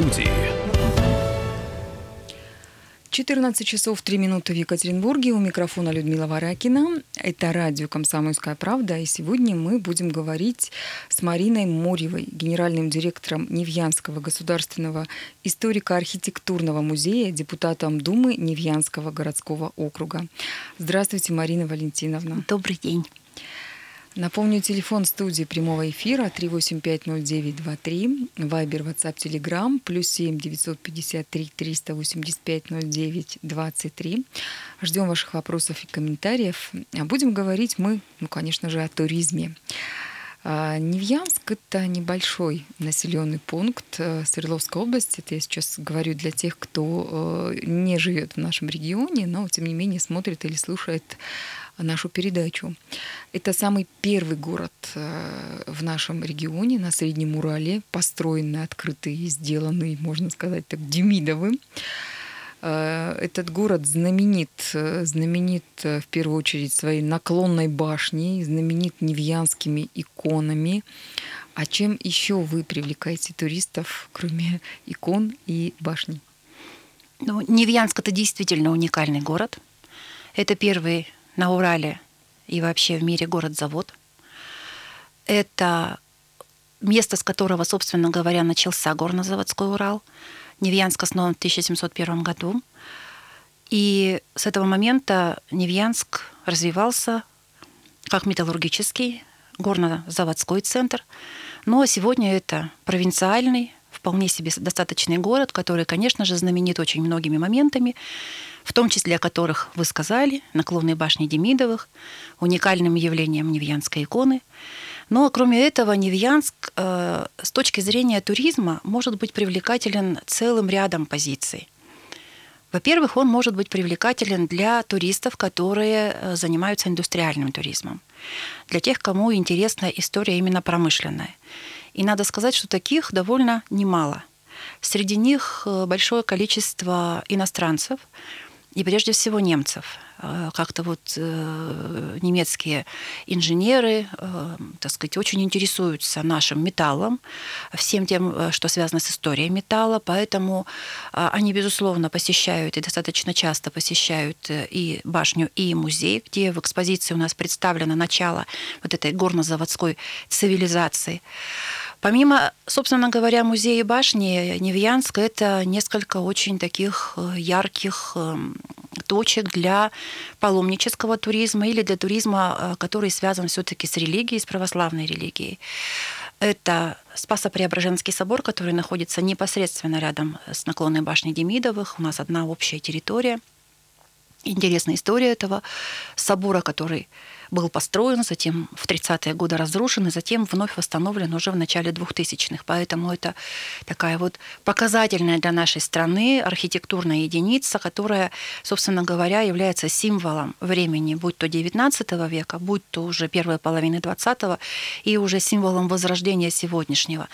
студии. 14 часов 3 минуты в Екатеринбурге. У микрофона Людмила Варакина. Это радио «Комсомольская правда». И сегодня мы будем говорить с Мариной Моревой, генеральным директором Невьянского государственного историко-архитектурного музея, депутатом Думы Невьянского городского округа. Здравствуйте, Марина Валентиновна. Добрый день. Напомню, телефон студии прямого эфира 3850923, Вайбер, WhatsApp, Telegram, плюс 7 953 385 09 23. Ждем ваших вопросов и комментариев. А будем говорить мы, ну, конечно же, о туризме. А, Невьянск – это небольшой населенный пункт э, Свердловской области. Это я сейчас говорю для тех, кто э, не живет в нашем регионе, но тем не менее смотрит или слушает нашу передачу. Это самый первый город э, в нашем регионе, на Среднем Урале, построенный, открытый сделанный, можно сказать так, Демидовым. Э, этот город знаменит, э, знаменит в первую очередь своей наклонной башней, знаменит невьянскими иконами. А чем еще вы привлекаете туристов, кроме икон и башни? Ну, Невьянск это действительно уникальный город. Это первый на Урале и вообще в мире город-завод. Это место, с которого, собственно говоря, начался горнозаводской Урал. Невьянск основан в 1701 году. И с этого момента Невьянск развивался как металлургический горнозаводской центр. Но сегодня это провинциальный, вполне себе достаточный город, который, конечно же, знаменит очень многими моментами в том числе о которых вы сказали, наклонные башни Демидовых, уникальным явлением Невьянской иконы. Но кроме этого, Невьянск э, с точки зрения туризма может быть привлекателен целым рядом позиций. Во-первых, он может быть привлекателен для туристов, которые э, занимаются индустриальным туризмом, для тех, кому интересна история именно промышленная. И надо сказать, что таких довольно немало. Среди них э, большое количество иностранцев, и прежде всего немцев. Э, как-то вот э, немецкие инженеры, э, так сказать, очень интересуются нашим металлом, всем тем, что связано с историей металла, поэтому они, безусловно, посещают и достаточно часто посещают и башню, и музей, где в экспозиции у нас представлено начало вот этой горнозаводской цивилизации. Помимо, собственно говоря, музея башни Невьянск, это несколько очень таких э, ярких эм, точек для паломнического туризма или для туризма, э, который связан все-таки с религией, с православной религией. Это Спасо-Преображенский собор, который находится непосредственно рядом с наклонной башней Демидовых. У нас одна общая территория. Интересная история этого собора, который был построен, затем в 30-е годы разрушен, и затем вновь восстановлен уже в начале 2000-х. Поэтому это такая вот показательная для нашей страны архитектурная единица, которая, собственно говоря, является символом времени, будь то 19 века, будь то уже первая половина 20-го, и уже символом возрождения сегодняшнего.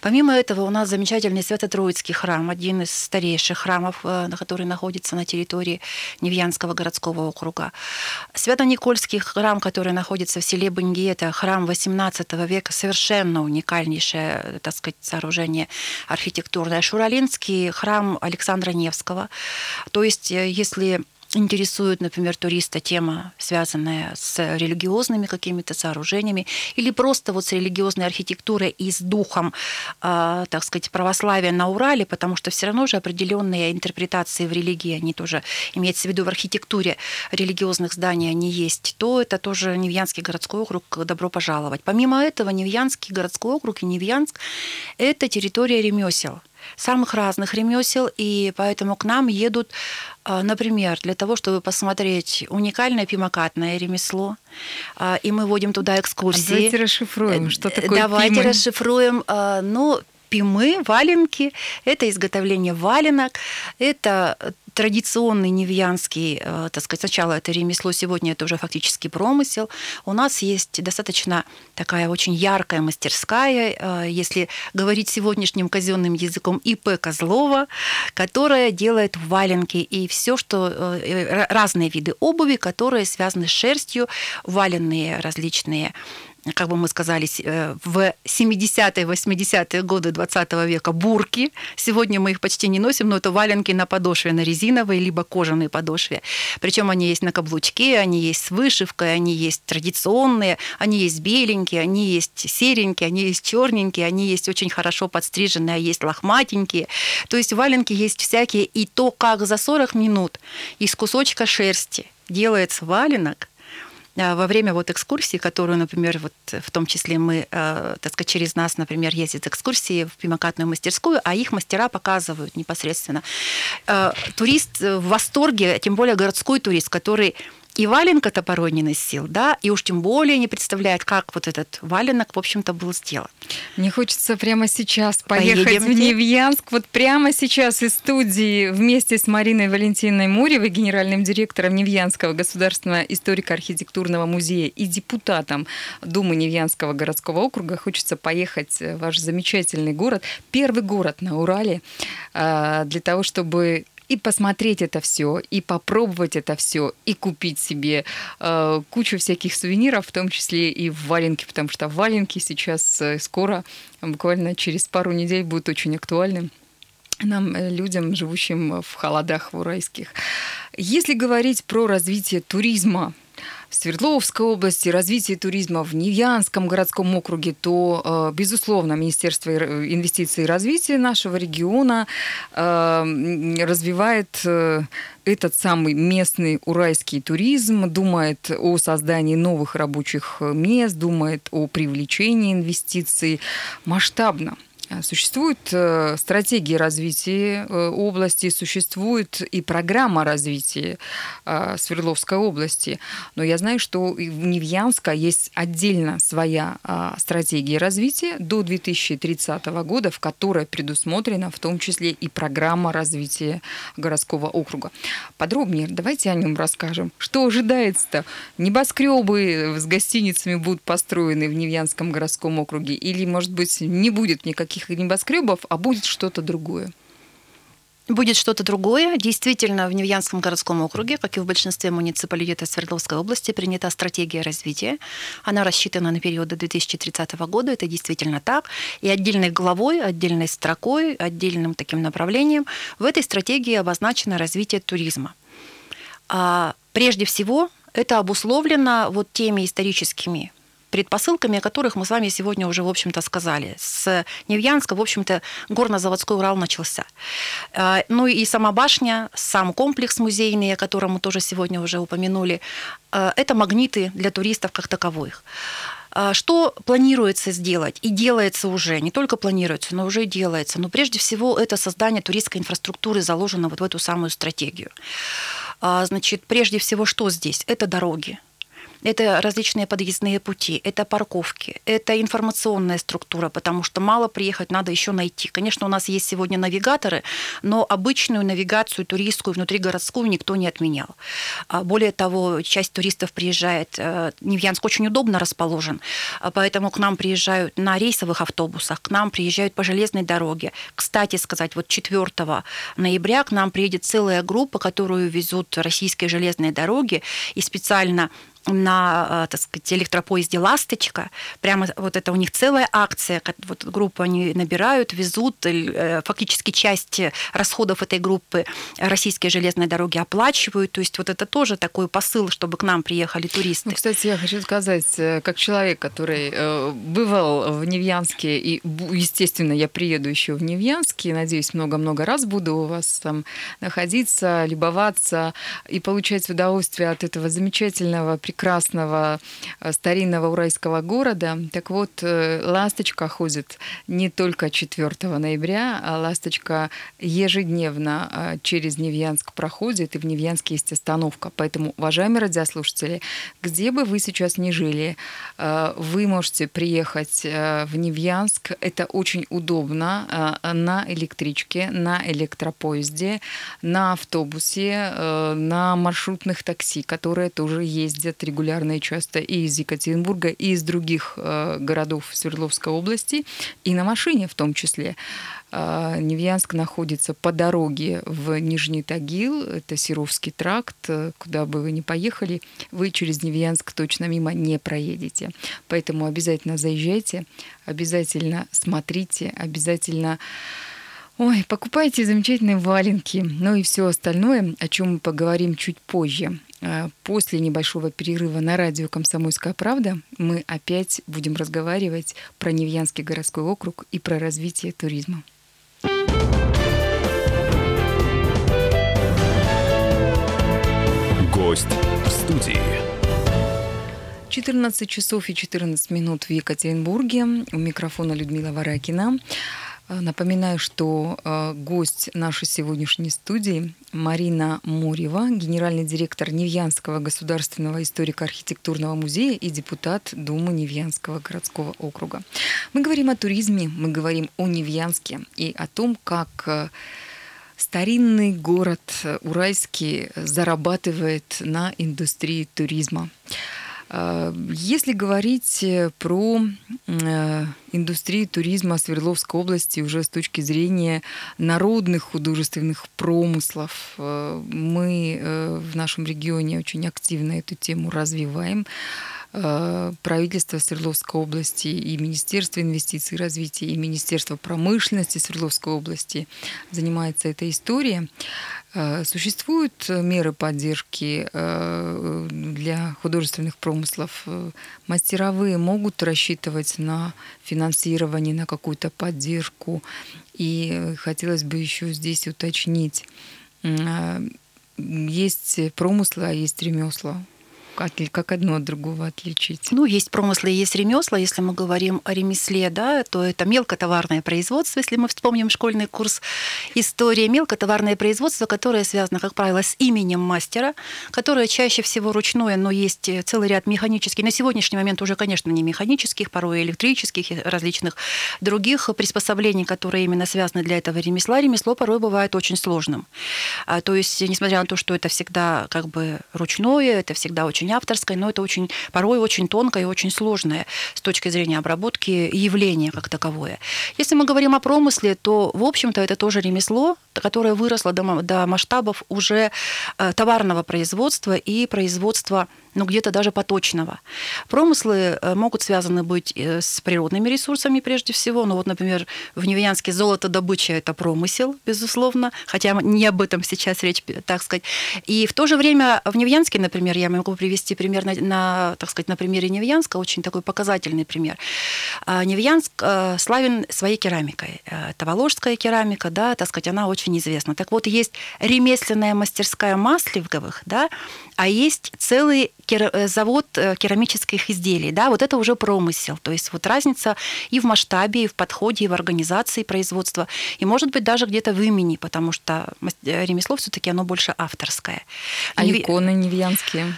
Помимо этого, у нас замечательный Свято-Троицкий храм, один из старейших храмов, э, который находится на территории Невьянского городского округа. Свято-Никольский храм, который находится в селе Буньги, это храм XVIII века, совершенно уникальнейшее, так сказать, сооружение архитектурное. Шуралинский храм Александра Невского. То есть, э, если интересует, например, туриста тема, связанная с религиозными какими-то сооружениями, или просто вот с религиозной архитектурой и с духом, э, так сказать, православия на Урале, потому что все равно же определенные интерпретации в религии, они тоже, имеется в виду в архитектуре религиозных зданий, они есть, то это тоже Невьянский городской округ, добро пожаловать. Помимо этого, Невьянский городской округ и Невьянск – это территория ремесел самых разных ремесел, и поэтому к нам едут, а, например, для того, чтобы посмотреть уникальное пимокатное ремесло, а, и мы вводим туда экскурсии. А давайте расшифруем, что такое Давайте пимы. расшифруем. А, ну, пимы, валенки, это изготовление валенок, это традиционный невьянский, э, так сказать, сначала это ремесло, сегодня это уже фактически промысел. У нас есть достаточно такая очень яркая мастерская, э, если говорить сегодняшним казенным языком, ИП Козлова, которая делает валенки и все, что э, разные виды обуви, которые связаны с шерстью, валенные различные как бы мы сказали, э, в 70-е, 80-е годы 20 века бурки. Сегодня мы их почти не носим, но это валенки на подошве, на резиновой, либо кожаной подошве. Причем они есть на каблучке, они есть с вышивкой, они есть традиционные, они есть беленькие, они есть серенькие, они есть черненькие, они есть очень хорошо подстриженные, а есть лохматенькие. То есть валенки есть всякие. И то, как за 40 минут из кусочка шерсти делается валенок, во время вот экскурсии, которую, например, вот в том числе мы, а, так сказать, через нас, например, ездят экскурсии в пимокатную мастерскую, а их мастера показывают непосредственно. А, турист в восторге, тем более городской турист, который и валенка-то порой не носил, да, и уж тем более не представляет, как вот этот валенок, в общем-то, был сделан. Мне хочется прямо сейчас поехать Поедемте. в Невьянск, вот прямо сейчас из студии вместе с Мариной Валентиной Муревой, генеральным директором Невьянского государственного историко-архитектурного музея и депутатом Думы Невьянского городского округа. Хочется поехать в ваш замечательный город, первый город на Урале, а, для того, чтобы и посмотреть это все, и попробовать это все, и купить себе э, кучу всяких сувениров, в том числе и валенки, потому что валенки сейчас э, скоро, буквально через пару недель, будут очень актуальны нам, э, людям, живущим в холодах в уральских. Если говорить про развитие туризма, в Свердловской области, развитие туризма в Невьянском городском округе, то, э, безусловно, Министерство инвестиций и развития нашего региона э, развивает э, этот самый местный уральский туризм, думает о создании новых рабочих мест, думает о привлечении инвестиций масштабно. Э, существует э, стратегия развития э, области, существует и программа развития Свердловской области. Но я знаю, что в Невьянска есть отдельно своя стратегия развития до 2030 года, в которой предусмотрена в том числе и программа развития городского округа. Подробнее давайте о нем расскажем. Что ожидается-то? Небоскребы с гостиницами будут построены в Невьянском городском округе или, может быть, не будет никаких таких небоскребов, а будет что-то другое? Будет что-то другое. Действительно, в Невьянском городском округе, как и в большинстве муниципалитетов Свердловской области, принята стратегия развития. Она рассчитана на период до 2030 года. Это действительно так. И отдельной главой, отдельной строкой, отдельным таким направлением в этой стратегии обозначено развитие туризма. А прежде всего, это обусловлено вот теми историческими предпосылками, о которых мы с вами сегодня уже, в общем-то, сказали. С Невьянска, в общем-то, горно-заводской Урал начался. А, ну и сама башня, сам комплекс музейный, о котором мы тоже сегодня уже упомянули, а, это магниты для туристов как таковых. А, что планируется сделать и делается уже, не только планируется, но уже делается. Но прежде всего это создание туристской инфраструктуры заложено вот в эту самую стратегию. Значит, прежде всего, что здесь? Это дороги это различные подъездные пути, это парковки, это информационная структура, потому что мало приехать, надо еще найти. Конечно, у нас есть сегодня навигаторы, но обычную навигацию туристскую, внутригородскую никто не отменял. А более того, часть туристов приезжает, э, Невьянск очень удобно расположен, а поэтому к нам приезжают на рейсовых автобусах, к нам приезжают по железной дороге. Кстати сказать, вот 4 ноября к нам приедет целая группа, которую везут российские железные дороги, и специально на, э, так сказать, электропоезде «Ласточка». Прямо вот это у них целая акция. Вот группу они набирают, везут. Э, фактически часть расходов этой группы российские железные дороги оплачивают. То есть вот это тоже такой посыл, чтобы к нам приехали туристы. Ну, кстати, я хочу сказать, э, как человек, который бывал в Невьянске, и, естественно, я приеду еще в Невьянске, надеюсь, много-много раз буду у вас там находиться, любоваться и получать удовольствие от этого замечательного прекрасного э, старинного уральского города. Так вот, э, «Ласточка» ходит не только 4 ноября, а «Ласточка» ежедневно э, через Невьянск проходит, и в Невьянске есть остановка. Поэтому, уважаемые радиослушатели, где бы вы сейчас ни жили, вы можете приехать в Невьянск. Это очень удобно на электричке, на электропоезде, на автобусе, на маршрутных такси, которые тоже ездят регулярно и часто и из Екатеринбурга, и из других э, городов Свердловской области, и на машине в том числе. Э, Невьянск находится по дороге в Нижний Тагил, это Серовский тракт, э, куда бы вы ни поехали, вы через Невьянск точно мимо не проедете. Поэтому обязательно заезжайте, обязательно смотрите, обязательно Ой, покупайте замечательные валенки, ну и все остальное, о чем мы поговорим чуть позже. А, после небольшого перерыва на радио «Комсомольская правда» мы опять будем разговаривать про Невьянский городской округ и про развитие туризма. Гость в студии. 14 часов и 14 минут в Екатеринбурге. У микрофона Людмила Варакина. Э, напоминаю, что э, гость нашей сегодняшней студии Марина Мурева, генеральный директор Невьянского государственного историко-архитектурного музея и депутат Думы Невьянского городского округа. Мы говорим о туризме, мы говорим о Невьянске и о том, как э, старинный город Уральский зарабатывает на индустрии туризма. Э, если говорить э, про э, индустрию туризма Свердловской области уже с точки зрения народных художественных промыслов, мы в нашем регионе очень активно эту тему развиваем. Э, правительство Свердловской области и Министерство инвестиций и развития, и Министерство промышленности Свердловской области занимается этой историей. Э, существуют меры поддержки э, для художественных промыслов. Мастеровые могут рассчитывать на финансирование, на какую-то поддержку. И хотелось бы еще здесь уточнить. Есть промыслы, а есть ремесла как одно от другого отличить? Ну, есть промыслы, есть ремесла. Если мы говорим о ремесле, да, то это мелкотоварное производство, если мы вспомним школьный курс истории. Мелкотоварное производство, которое связано, как правило, с именем мастера, которое чаще всего ручное, но есть целый ряд механических. На сегодняшний момент уже, конечно, не механических, порой электрических и различных других приспособлений, которые именно связаны для этого ремесла. Ремесло порой бывает очень сложным. А, то есть, несмотря на то, что это всегда как бы ручное, это всегда очень очень авторской, но это очень, порой очень тонкое и очень сложное с точки зрения обработки явление как таковое. Если мы говорим о промысле, то, в общем-то, это тоже ремесло, которое выросло до, до масштабов уже э, товарного производства и производства ну, где-то даже поточного. Промыслы э, могут связаны быть э, с природными ресурсами прежде всего. Ну, вот, например, в Невьянске золотодобыча – это промысел, безусловно, хотя не об этом сейчас речь, так сказать. И в то же время в Невьянске, например, я могу привести пример на, на так сказать, на примере Невьянска, очень такой показательный пример. А, Невьянск э, славен своей керамикой. Это воложская керамика, да, так сказать, она очень известна. Так вот, есть ремесленная мастерская Масливковых, да, а есть целый Э, завод э, керамических изделий, да, вот это уже промысел, то есть вот разница и в масштабе, и в подходе, и в организации производства, и может быть даже где-то в имени, потому что э, ремесло все-таки оно больше авторское. А Нев... иконы невьянские?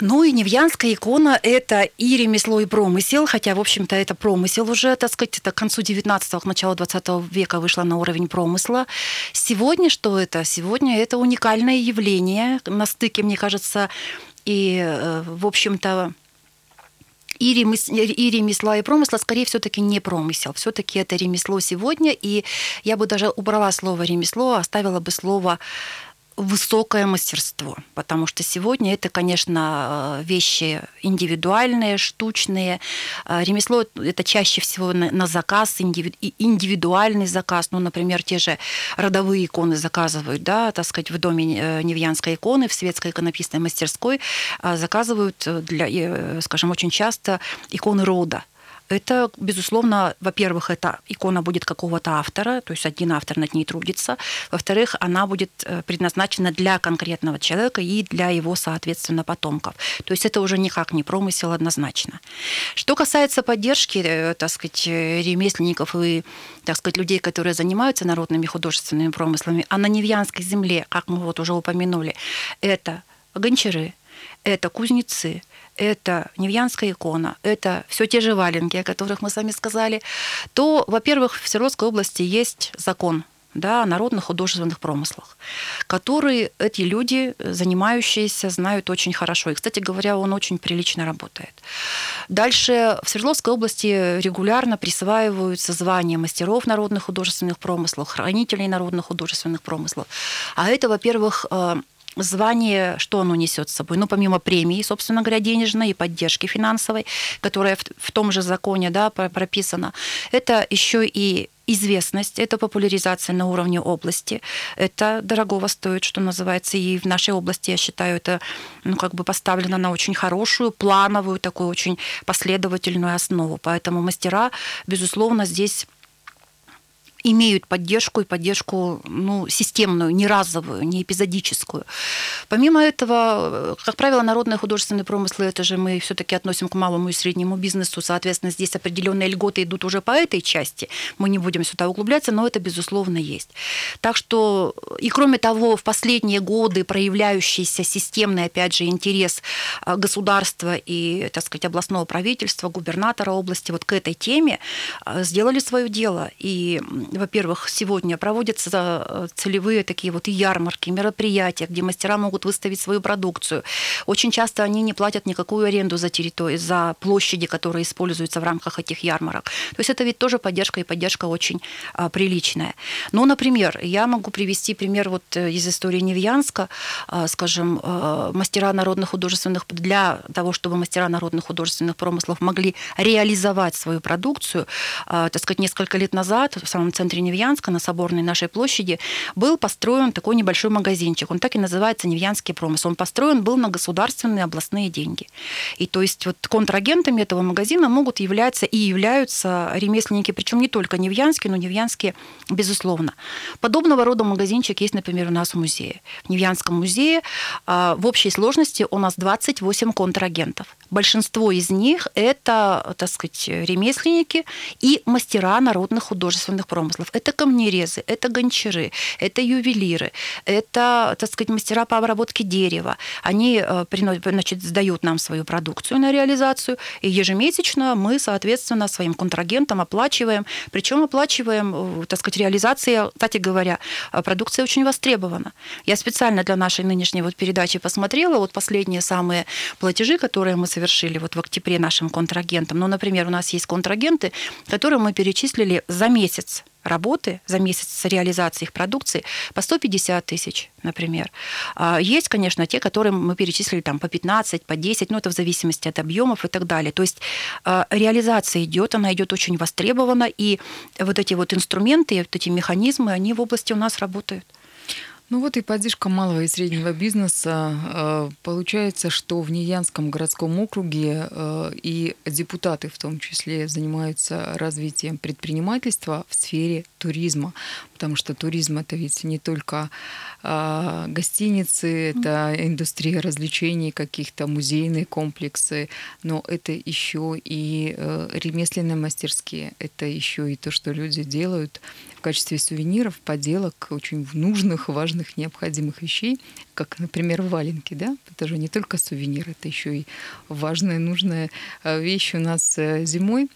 Ну и Невьянская икона – это и ремесло, и промысел, хотя, в общем-то, это промысел уже, так сказать, это к концу 19-го, к началу 20 века вышло на уровень промысла. Сегодня что это? Сегодня это уникальное явление на стыке, мне кажется, и, э, в общем-то, и, ремес, и ремесла, и промысла, скорее все-таки не промысел. Все-таки это ремесло сегодня. И я бы даже убрала слово ремесло, оставила бы слово высокое мастерство, потому что сегодня это, конечно, э, вещи индивидуальные, штучные. Э, ремесло это чаще всего на заказ, индивидуальный заказ. Ну, например, те же родовые иконы заказывают, да, так сказать, в доме э, Невьянской иконы, в светской иконописной мастерской заказывают для, скажем, очень часто иконы рода это, безусловно, во-первых, эта икона будет какого-то автора, то есть один автор над ней трудится. Во-вторых, она будет э, предназначена для конкретного человека и для его, соответственно, потомков. То есть это уже никак не промысел однозначно. Что касается поддержки, э, так сказать, ремесленников и, так сказать, людей, которые занимаются народными художественными промыслами, а на Невьянской земле, как мы вот уже упомянули, это гончары, это кузнецы, это Невьянская икона, это все те же валенки, о которых мы сами сказали, то, во-первых, в Свердловской области есть закон да, о народных художественных промыслах, которые эти люди, занимающиеся, знают очень хорошо. И, кстати говоря, он очень прилично работает. Дальше в Свердловской области регулярно присваиваются звания мастеров народных художественных промыслов, хранителей народных художественных промыслов. А это, во-первых, э, звание, что оно несет с собой? Ну, помимо премии, собственно говоря, денежной и поддержки финансовой, которая в, в том же законе да, прописана, это еще и известность, это популяризация на уровне области. Это дорогого стоит, что называется. И в нашей области, я считаю, это ну, как бы поставлено на очень хорошую, плановую, такую очень последовательную основу. Поэтому мастера, безусловно, здесь имеют поддержку и поддержку ну, системную, не разовую, не эпизодическую. Помимо этого, как правило, народные художественные промыслы, это же мы все-таки относим к малому и среднему бизнесу, соответственно, здесь определенные льготы идут уже по этой части. Мы не будем сюда углубляться, но это, безусловно, есть. Так что, и кроме того, в последние годы проявляющийся системный, опять же, интерес а, государства и, так сказать, областного правительства, губернатора области вот к этой теме а, сделали свое дело. И во-первых, сегодня проводятся э, целевые такие вот ярмарки, мероприятия, где мастера могут выставить свою продукцию. Очень часто они не платят никакую аренду за территорию, за площади, которые используются в рамках этих ярмарок. То есть это ведь тоже поддержка, и поддержка очень а, приличная. Ну, например, я могу привести пример вот э, из истории Невьянска, а, скажем, а, мастера народных художественных, для того, чтобы мастера народных художественных промыслов могли реализовать свою продукцию, а, так сказать, несколько лет назад в самом центре Невьянска, на Соборной нашей площади, был построен такой небольшой магазинчик. Он так и называется Невьянский промысел. Он построен был на государственные областные деньги. И то есть вот контрагентами этого магазина могут являться и являются ремесленники, причем не только невьянские, но невьянские безусловно. Подобного рода магазинчик есть, например, у нас в музее. В Невьянском музее а, в общей сложности у нас 28 контрагентов. Большинство из них это, так сказать, ремесленники и мастера народных художественных промыслов. Это камнерезы, это гончары, это ювелиры, это, так сказать, мастера по обработке дерева. Они э, значит, сдают нам свою продукцию на реализацию, и ежемесячно мы, соответственно, своим контрагентам оплачиваем, причем оплачиваем, э, так сказать, реализация, кстати говоря, э, продукция очень востребована. Я специально для нашей нынешней вот передачи посмотрела вот последние самые платежи, которые мы совершили вот в октябре нашим контрагентам. Ну, например, у нас есть контрагенты, которые мы перечислили за месяц работы за месяц реализации их продукции по 150 тысяч, например. А есть, конечно, те, которые мы перечислили там по 15, по 10, ну это в зависимости от объемов и так далее. То есть а, реализация идет, она идет очень востребована, и вот эти вот инструменты, вот эти механизмы, они в области у нас работают. Ну вот и поддержка малого и среднего бизнеса. Э, получается, что в Неянском городском округе э, и депутаты в том числе занимаются развитием предпринимательства в сфере туризма, потому что туризм это ведь не только э, гостиницы, это индустрия развлечений, каких-то музейные комплексы, но это еще и ремесленные мастерские, это еще и то, что люди делают в качестве сувениров, поделок, очень нужных, важных, необходимых вещей, как, например, валенки, да, это же не только сувенир, это еще и важная, нужная э, вещь у нас э, зимой.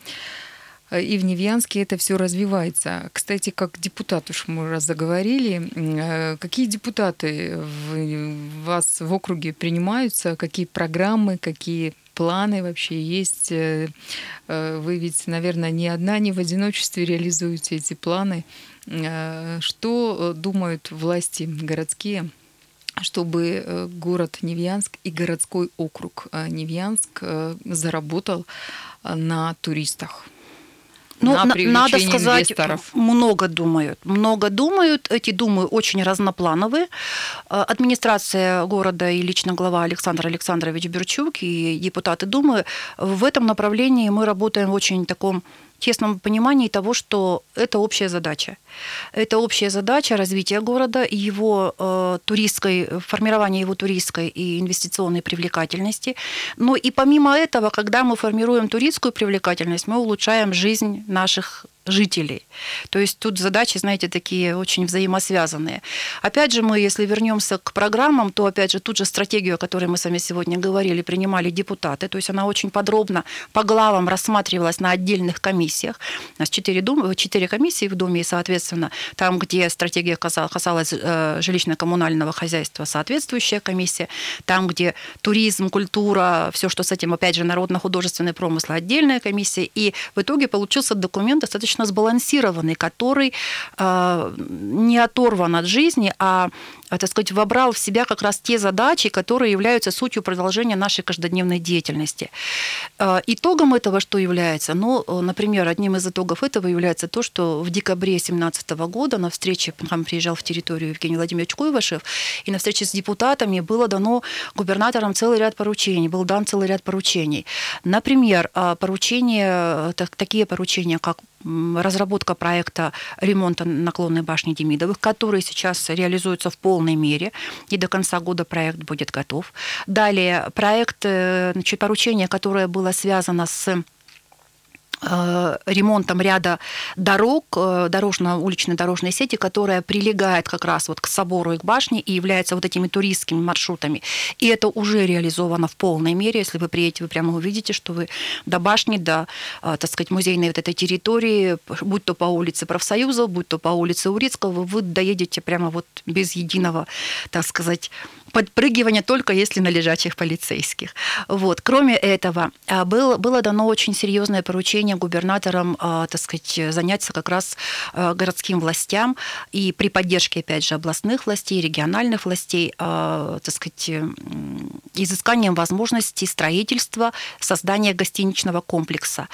Э, и в Невьянске это все развивается. Кстати, как депутат уж мы раз заговорили, какие депутаты в вас в округе принимаются, какие программы, какие планы вообще есть? Э, э, вы ведь, наверное, ни одна, ни в одиночестве реализуете эти планы. Э, что думают власти городские? чтобы город Невьянск и городской округ Невьянск заработал на туристах. Ну, на надо сказать, инвесторов? много думают. Много думают. Эти думы очень разноплановые. Э, администрация города и лично глава Александр Александрович Берчук и депутаты Думы в этом направлении мы работаем в очень таком тесном понимании того, что это общая задача. Это общая задача развития города, его э, туристской, формирования его туристской и инвестиционной привлекательности. Но и помимо этого, когда мы формируем туристскую привлекательность, мы улучшаем жизнь наших жителей. То есть тут задачи, знаете, такие очень взаимосвязанные. Опять же, мы, если вернемся к программам, то, опять же, тут же стратегию, о которой мы с вами сегодня говорили, принимали депутаты. То есть она очень подробно по главам рассматривалась на отдельных комиссиях. У нас четыре, дум, четыре комиссии в Думе, и, соответственно, там, где стратегия касалась э, жилищно-коммунального хозяйства, соответствующая комиссия. Там, где туризм, культура, все, что с этим, опять же, народно-художественный промысл, отдельная комиссия. И в итоге получился документ достаточно достаточно сбалансированный, который э, не оторван от жизни, а а, так сказать, вобрал в себя как раз те задачи, которые являются сутью продолжения нашей каждодневной деятельности. А, итогом этого что является? Ну, например, одним из итогов этого является то, что в декабре 2017 года на встрече, там приезжал в территорию Евгений Владимирович Куйвашев, и на встрече с депутатами было дано губернаторам целый ряд поручений, был дан целый ряд поручений. Например, поручения, такие поручения, как разработка проекта ремонта наклонной башни Демидовых, который сейчас реализуется в полной мере, и до конца года проект будет готов. Далее проект, э, значит, поручение, которое было связано с ремонтом ряда дорог, э, дорожно-уличной дорожной сети, которая прилегает как раз вот к собору и к башне и является вот этими туристскими маршрутами. И это уже реализовано в полной мере. Если вы приедете, вы прямо увидите, что вы до башни, до, э, так сказать, музейной вот этой территории, будь то по улице Профсоюза, будь то по улице Урицкого, вы доедете прямо вот без единого, так сказать, подпрыгивания только если на лежачих полицейских. Вот. Кроме этого, а, было, было дано очень серьезное поручение губернаторам, а, так сказать, заняться как раз а, городским властям и при поддержке, опять же, областных властей, региональных властей, так сказать, изысканием возможностей строительства, создания гостиничного комплекса.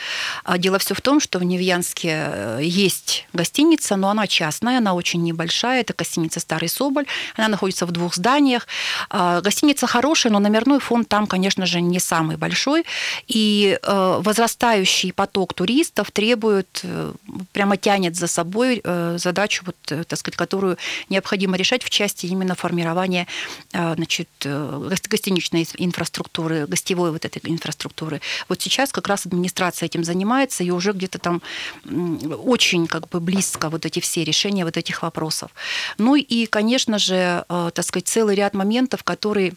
Дело все в том, что в Невьянске э, есть гостиница, но она частная, она очень небольшая. Это гостиница «Старый Соболь». Она находится в двух зданиях. А, гостиница хорошая, но номерной фонд там, конечно же, не самый большой. И э, возрастающий поток туристов требует, э, прямо тянет за собой э, задачу, вот, так сказать, которую необходимо решать в части именно формирования значит, гостиничной инфраструктуры, гостевой вот этой инфраструктуры. Вот сейчас как раз администрация этим занимается, и уже где-то там очень как бы близко вот эти все решения вот этих вопросов. Ну и, конечно же, так сказать, целый ряд моментов, моментов, который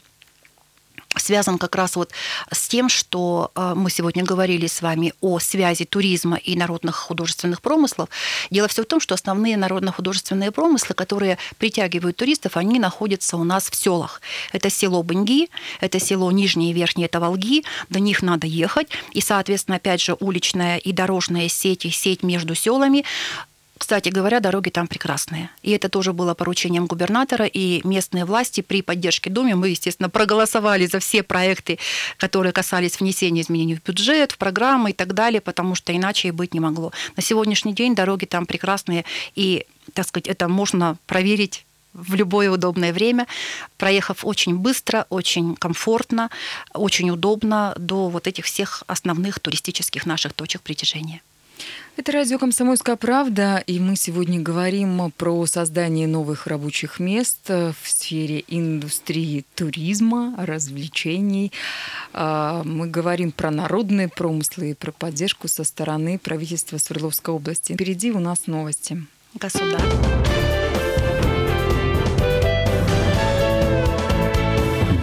связан как раз вот с тем, что э, мы сегодня говорили с вами о связи туризма и народных художественных промыслов. Дело все в том, что основные народно-художественные промыслы, которые притягивают туристов, они находятся у нас в селах. Это село Бенги, это село Нижнее и Верхнее Таволги, до них надо ехать. И, соответственно, опять же, уличная и дорожная сеть, и сеть между селами кстати говоря, дороги там прекрасные. И это тоже было поручением губернатора и местные власти при поддержке Доме. Мы, естественно, проголосовали за все проекты, которые касались внесения изменений в бюджет, в программы и так далее, потому что иначе и быть не могло. На сегодняшний день дороги там прекрасные, и, так сказать, это можно проверить в любое удобное время, проехав очень быстро, очень комфортно, очень удобно до вот этих всех основных туристических наших точек притяжения. Это радио «Комсомольская правда», и мы сегодня говорим про создание новых рабочих мест в сфере индустрии туризма, развлечений. А, мы говорим про народные промыслы и про поддержку со стороны правительства Свердловской области. Впереди у нас новости. Государь.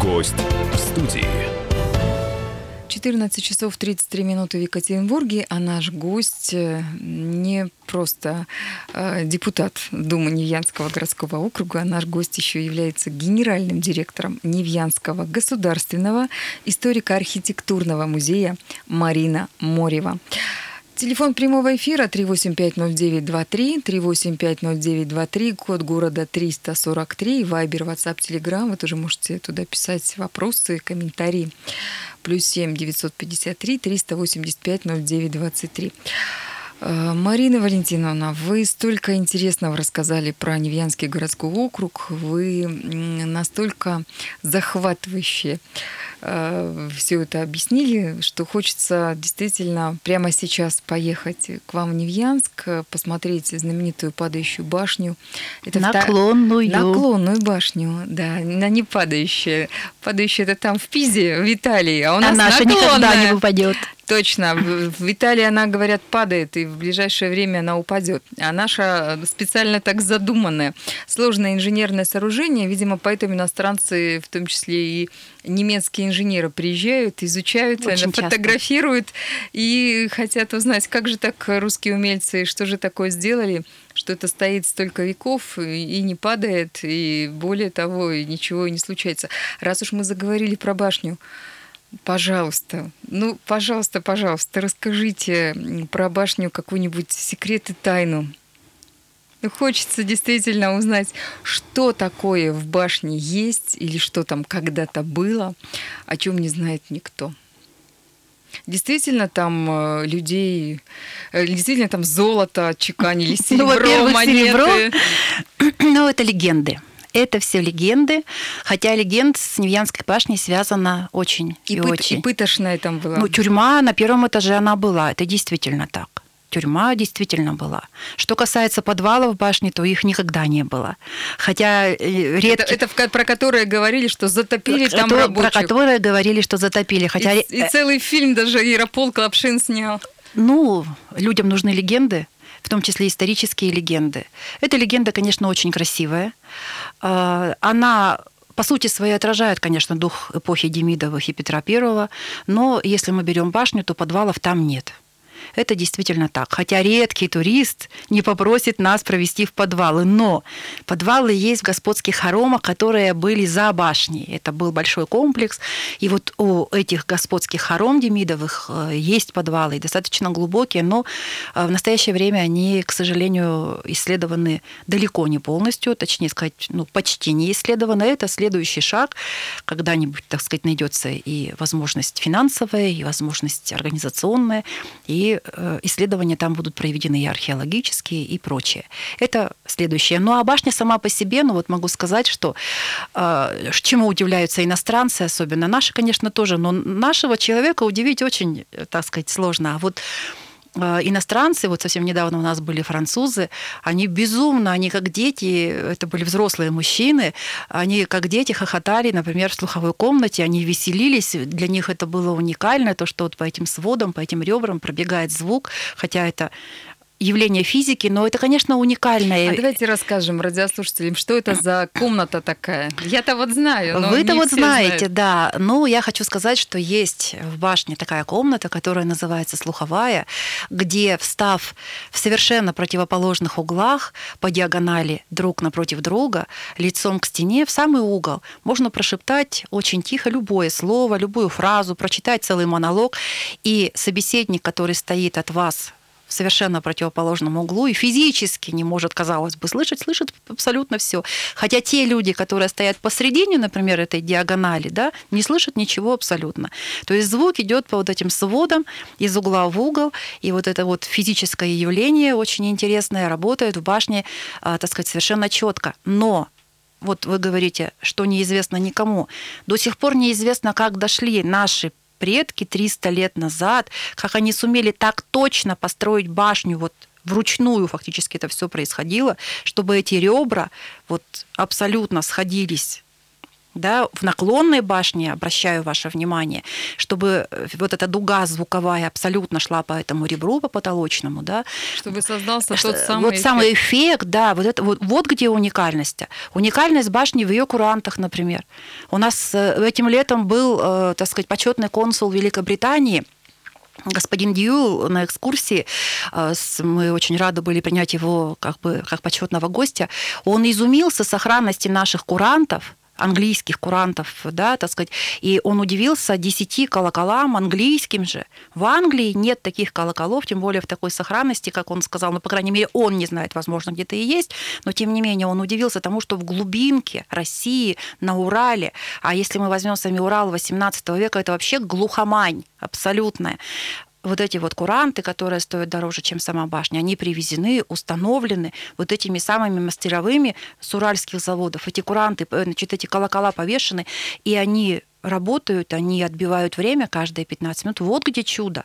Гость в студии. 14 часов 33 минуты в Екатеринбурге, а наш гость э, не просто э, депутат Думы Невьянского городского округа, а наш гость еще является генеральным директором Невьянского государственного историко-архитектурного музея Марина Морева. Телефон прямого эфира 3850923, 3850923, код города 343, Вайбер, WhatsApp, Telegram. Вы тоже можете туда писать вопросы, комментарии. Плюс 7 953 385 0923. Марина Валентиновна, вы столько интересного рассказали про Невьянский городской округ, вы настолько захватывающе э, все это объяснили, что хочется действительно прямо сейчас поехать к вам в Невьянск, посмотреть знаменитую падающую башню. Это наклонную. Вта... Наклонную башню, да, на не падающая. Падающая это там в Пизе, в Италии, а у нас а наша наклонная. никогда не выпадет. Точно. В Италии она, говорят, падает, и в ближайшее время она упадет. А наша специально так задуманная. Сложное инженерное сооружение, видимо, поэтому иностранцы, в том числе и немецкие инженеры, приезжают, изучают, Очень фотографируют часто. и хотят узнать, как же так русские умельцы, что же такое сделали, что это стоит столько веков и не падает, и более того, ничего не случается. Раз уж мы заговорили про башню, Пожалуйста, ну, пожалуйста, пожалуйста, расскажите про башню какую-нибудь секрет и тайну. Ну, хочется действительно узнать, что такое в башне есть или что там когда-то было, о чем не знает никто. Действительно, там э, людей, э, действительно, там золото чеканили, серебро, ну, монеты. Ну, это легенды. Это все легенды, хотя легенд с Невьянской башней связана очень и, и пыт, очень. И пытошная там была. Ну, тюрьма на первом этаже она была, это действительно так. Тюрьма действительно была. Что касается подвалов башни, то их никогда не было. Хотя э, редко... Это, это про которые говорили, что затопили там то, рабочих. Про которые говорили, что затопили. Хотя... И, и целый фильм даже Ярополк Лапшин снял. Ну, людям нужны легенды в том числе исторические легенды. Эта легенда, конечно, очень красивая. Она по сути своей отражает, конечно, дух эпохи Демидовых и Петра I, но если мы берем башню, то подвалов там нет. Это действительно так. Хотя редкий турист не попросит нас провести в подвалы. Но подвалы есть в господских хоромах, которые были за башней. Это был большой комплекс. И вот у этих господских хором Демидовых э, есть подвалы, достаточно глубокие, но э, в настоящее время они, к сожалению, исследованы далеко не полностью, точнее сказать, ну, почти не исследованы. Это следующий шаг. Когда-нибудь, так сказать, найдется и возможность финансовая, и возможность организационная, и Э, исследования там будут проведены и археологические, и прочее. Это следующее. Ну а башня сама по себе, ну вот могу сказать, что э, чему удивляются иностранцы, особенно наши, конечно, тоже, но нашего человека удивить очень, э, так сказать, сложно. А вот Э, иностранцы, вот совсем недавно у нас были французы, они безумно, они как дети, это были взрослые мужчины, они как дети хохотали, например, в слуховой комнате, они веселились, для них это было уникально, то, что вот по этим сводам, по этим ребрам пробегает звук, хотя это явление физики, но это, конечно, уникальное. А давайте расскажем радиослушателям, что это за комната такая. Я-то вот знаю. Вы-то вот знаете, знают. да. Ну, я хочу сказать, что есть в башне такая комната, которая называется слуховая, где, встав в совершенно противоположных углах по диагонали друг напротив друга, лицом к стене, в самый угол, можно прошептать очень тихо любое слово, любую фразу, прочитать целый монолог, и собеседник, который стоит от вас в совершенно противоположном углу и физически не может, казалось бы, слышать, слышит абсолютно все. Хотя те люди, которые стоят посредине, например, этой диагонали, да, не слышат ничего абсолютно. То есть звук идет по вот этим сводам из угла в угол, и вот это вот физическое явление очень интересное работает в башне, а, так сказать, совершенно четко. Но вот вы говорите, что неизвестно никому. До сих пор неизвестно, как дошли наши предки 300 лет назад, как они сумели так точно построить башню вот вручную фактически это все происходило, чтобы эти ребра вот абсолютно сходились да, в наклонной башне, обращаю ваше внимание, чтобы э, вот эта дуга звуковая абсолютно шла по этому ребру, по потолочному, да. Чтобы создался тот самый Вот эффект. самый эффект, да, вот, это, вот, вот где уникальность. Уникальность башни в ее курантах, например. У нас э, этим летом был, э, так сказать, почетный консул Великобритании, господин Дью на экскурсии, мы очень рады были принять его как бы как почетного гостя, он изумился сохранности наших курантов, английских курантов, да, так сказать, и он удивился десяти колоколам английским же. В Англии нет таких колоколов, тем более в такой сохранности, как он сказал, ну, по крайней мере, он не знает, возможно, где-то и есть, но тем не менее он удивился тому, что в глубинке России, на Урале, а если мы возьмем сами Урал 18 века, это вообще глухомань абсолютная вот эти вот куранты, которые стоят дороже, чем сама башня, они привезены, установлены вот этими самыми мастеровыми с уральских заводов. Эти куранты, э, значит, эти колокола повешены, и они работают, они отбивают время каждые 15 минут. Вот где чудо.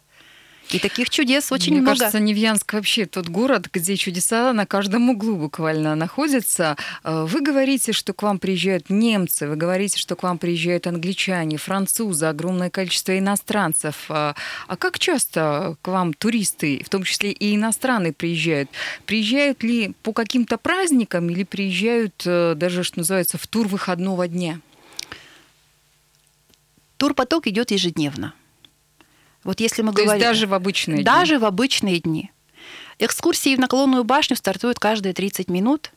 И таких чудес очень Мне много. кажется, Невьянск вообще тот город, где чудеса на каждом углу буквально находятся. Э, вы говорите, что к вам приезжают немцы, вы говорите, что к вам приезжают англичане, французы, огромное количество иностранцев. А, а как часто к вам туристы, в том числе и иностранные, приезжают? Приезжают ли по каким-то праздникам или приезжают э, даже, что называется, в тур выходного дня? Турпоток идет ежедневно. Вот если мы То говорим... есть даже в обычные Даже дни? в обычные дни. Экскурсии в наклонную башню стартуют каждые 30 минут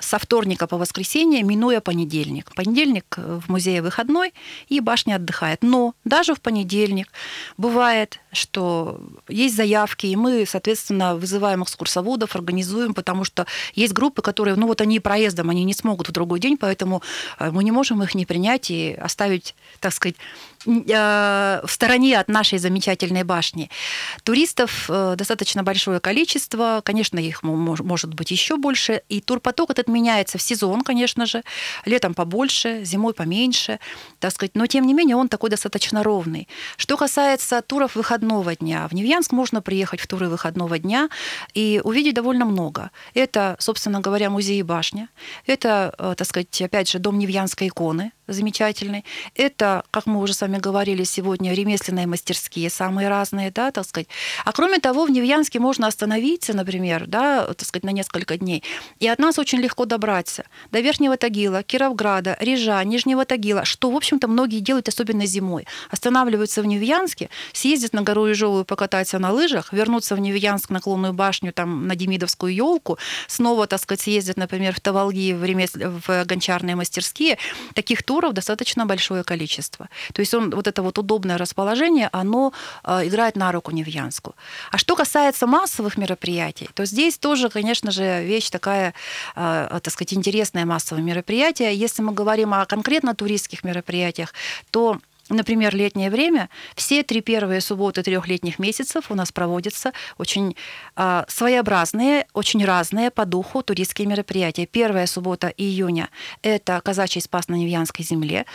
со вторника по воскресенье, минуя понедельник. Понедельник в музее выходной, и башня отдыхает. Но даже в понедельник бывает, что есть заявки, и мы, соответственно, вызываем экскурсоводов, организуем, потому что есть группы, которые, ну вот они проездом, они не смогут в другой день, поэтому э, мы не можем их не принять и оставить, так сказать, э, в стороне от нашей замечательной башни. Туристов э, достаточно большое количество, конечно, их может быть еще больше, и турпоток этот меняется в сезон, конечно же, летом побольше, зимой поменьше, так сказать, но тем не менее он такой достаточно ровный. Что касается туров выходного дня, в Невьянск можно приехать в туры выходного дня и увидеть довольно много. Это, собственно говоря, музей и башня, это, так сказать, опять же, дом Невьянской иконы, замечательный. Это, как мы уже с вами говорили сегодня, ремесленные мастерские, самые разные, да, так сказать. А кроме того, в Невьянске можно остановиться, например, да, так сказать, на несколько дней. И от нас очень легко добраться до Верхнего Тагила, Кировграда, Рижа, Нижнего Тагила, что, в общем-то, многие делают, особенно зимой. Останавливаются в Невьянске, съездят на гору Ижовую покататься на лыжах, вернуться в Невьянск на Клонную башню, там, на Демидовскую елку, снова, так сказать, съездят, например, в Таволги, в, ремес... в гончарные мастерские. Таких тур туров достаточно большое количество. То есть он, вот это вот удобное расположение, оно э, играет на руку Невьянску. А что касается массовых мероприятий, то здесь тоже, конечно же, вещь такая, э, так сказать, интересная массовое мероприятие. Если мы говорим о конкретно туристских мероприятиях, то Например, летнее время, все три первые субботы трехлетних месяцев у нас проводятся очень э, своеобразные, очень разные по духу туристские мероприятия. Первая суббота июня – это казачий спас на Невьянской земле.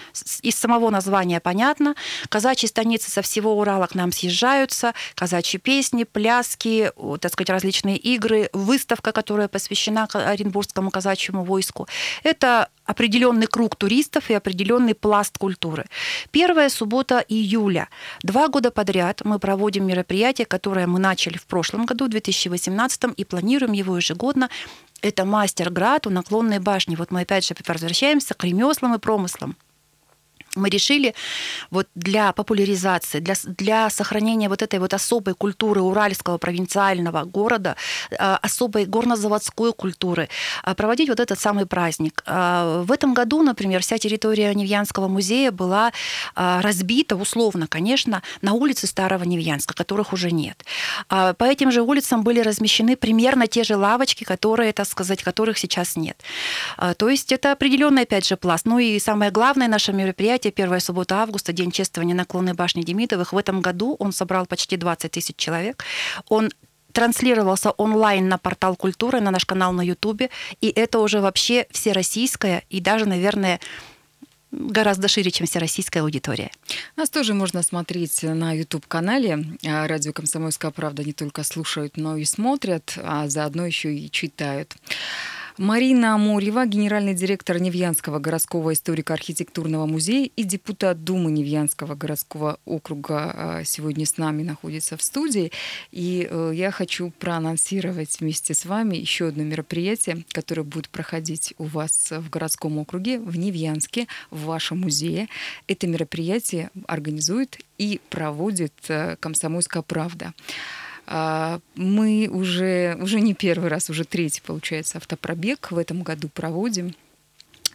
Из самого названия понятно. Казачьи станицы со всего Урала к нам съезжаются, казачьи песни, пляски, так сказать, различные игры, выставка, которая посвящена Оренбургскому казачьему войску. Это определенный круг туристов и определенный пласт культуры. Первая суббота июля. Два года подряд мы проводим мероприятие, которое мы начали в прошлом году, в 2018, и планируем его ежегодно это мастер-град у наклонной башни. Вот мы опять же возвращаемся к ремеслам и промыслам мы решили вот для популяризации, для, для сохранения вот этой вот особой культуры уральского провинциального города, а, особой горнозаводской культуры, а, проводить вот этот самый праздник. А, в этом году, например, вся территория Невьянского музея была разбита, условно, конечно, на улицы Старого Невьянска, которых уже нет. По этим же улицам были размещены примерно те же лавочки, которые, так сказать, которых сейчас нет. То есть это определенный, опять же, пласт. Ну и самое главное наше мероприятие мероприятие «Первая суббота августа», День чествования наклонной башни Демидовых. В этом году он собрал почти 20 тысяч человек. Он транслировался онлайн на портал культуры, на наш канал на Ютубе. И это уже вообще всероссийская и даже, наверное, гораздо шире, чем всероссийская аудитория. Нас тоже можно смотреть на YouTube-канале. А, радио «Комсомольская правда» не только слушают, но и смотрят, а заодно еще и читают. Марина Амурьева, генеральный директор Невьянского городского историко-архитектурного музея и депутат Думы Невьянского городского округа а, сегодня с нами находится в студии. И э, я хочу проанонсировать вместе с вами еще одно мероприятие, которое будет проходить у вас в городском округе, в Невьянске, в вашем музее. Это мероприятие организует и проводит э, «Комсомольская правда». А, мы уже, уже не первый раз, уже третий, получается, автопробег в этом году проводим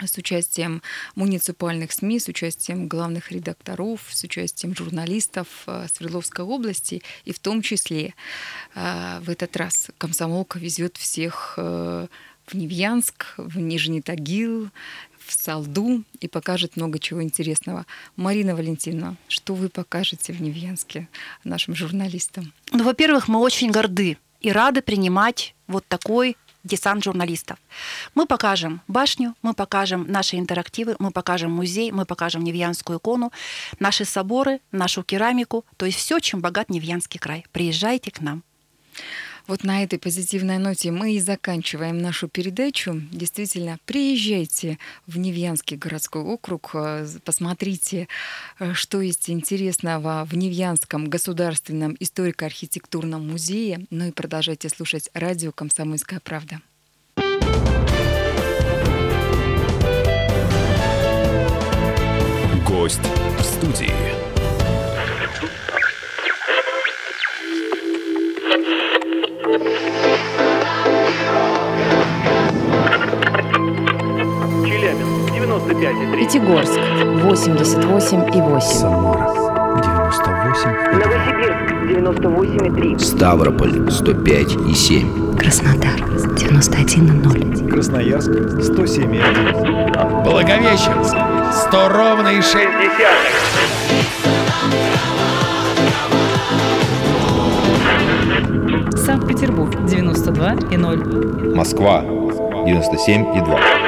с участием муниципальных СМИ, с участием главных редакторов, с участием журналистов а, Свердловской области. И в том числе а, в этот раз комсомолка везет всех в Невьянск, в Нижний Тагил, в Салду и покажет много чего интересного. Марина Валентиновна, что вы покажете в Невьянске нашим журналистам? Ну, во-первых, мы очень горды и рады принимать вот такой десант журналистов. Мы покажем башню, мы покажем наши интерактивы, мы покажем музей, мы покажем Невьянскую икону, наши соборы, нашу керамику, то есть все, чем богат Невьянский край. Приезжайте к нам. Вот на этой позитивной ноте мы и заканчиваем нашу передачу. Действительно, приезжайте в Невьянский городской округ, э, посмотрите, э, что есть интересного в Невьянском государственном историко-архитектурном музее, ну и продолжайте слушать радио «Комсомольская правда». Гость в студии. 95,3. Пятигорск 88,8. Самара 98 Новосибирск 98,3. Ставрополь 105 и 7. Краснодар 91,0. Красноярск 107,1 Благовещенск 100 ровно и 6 Санкт-Петербург 92,0. Москва 97,2.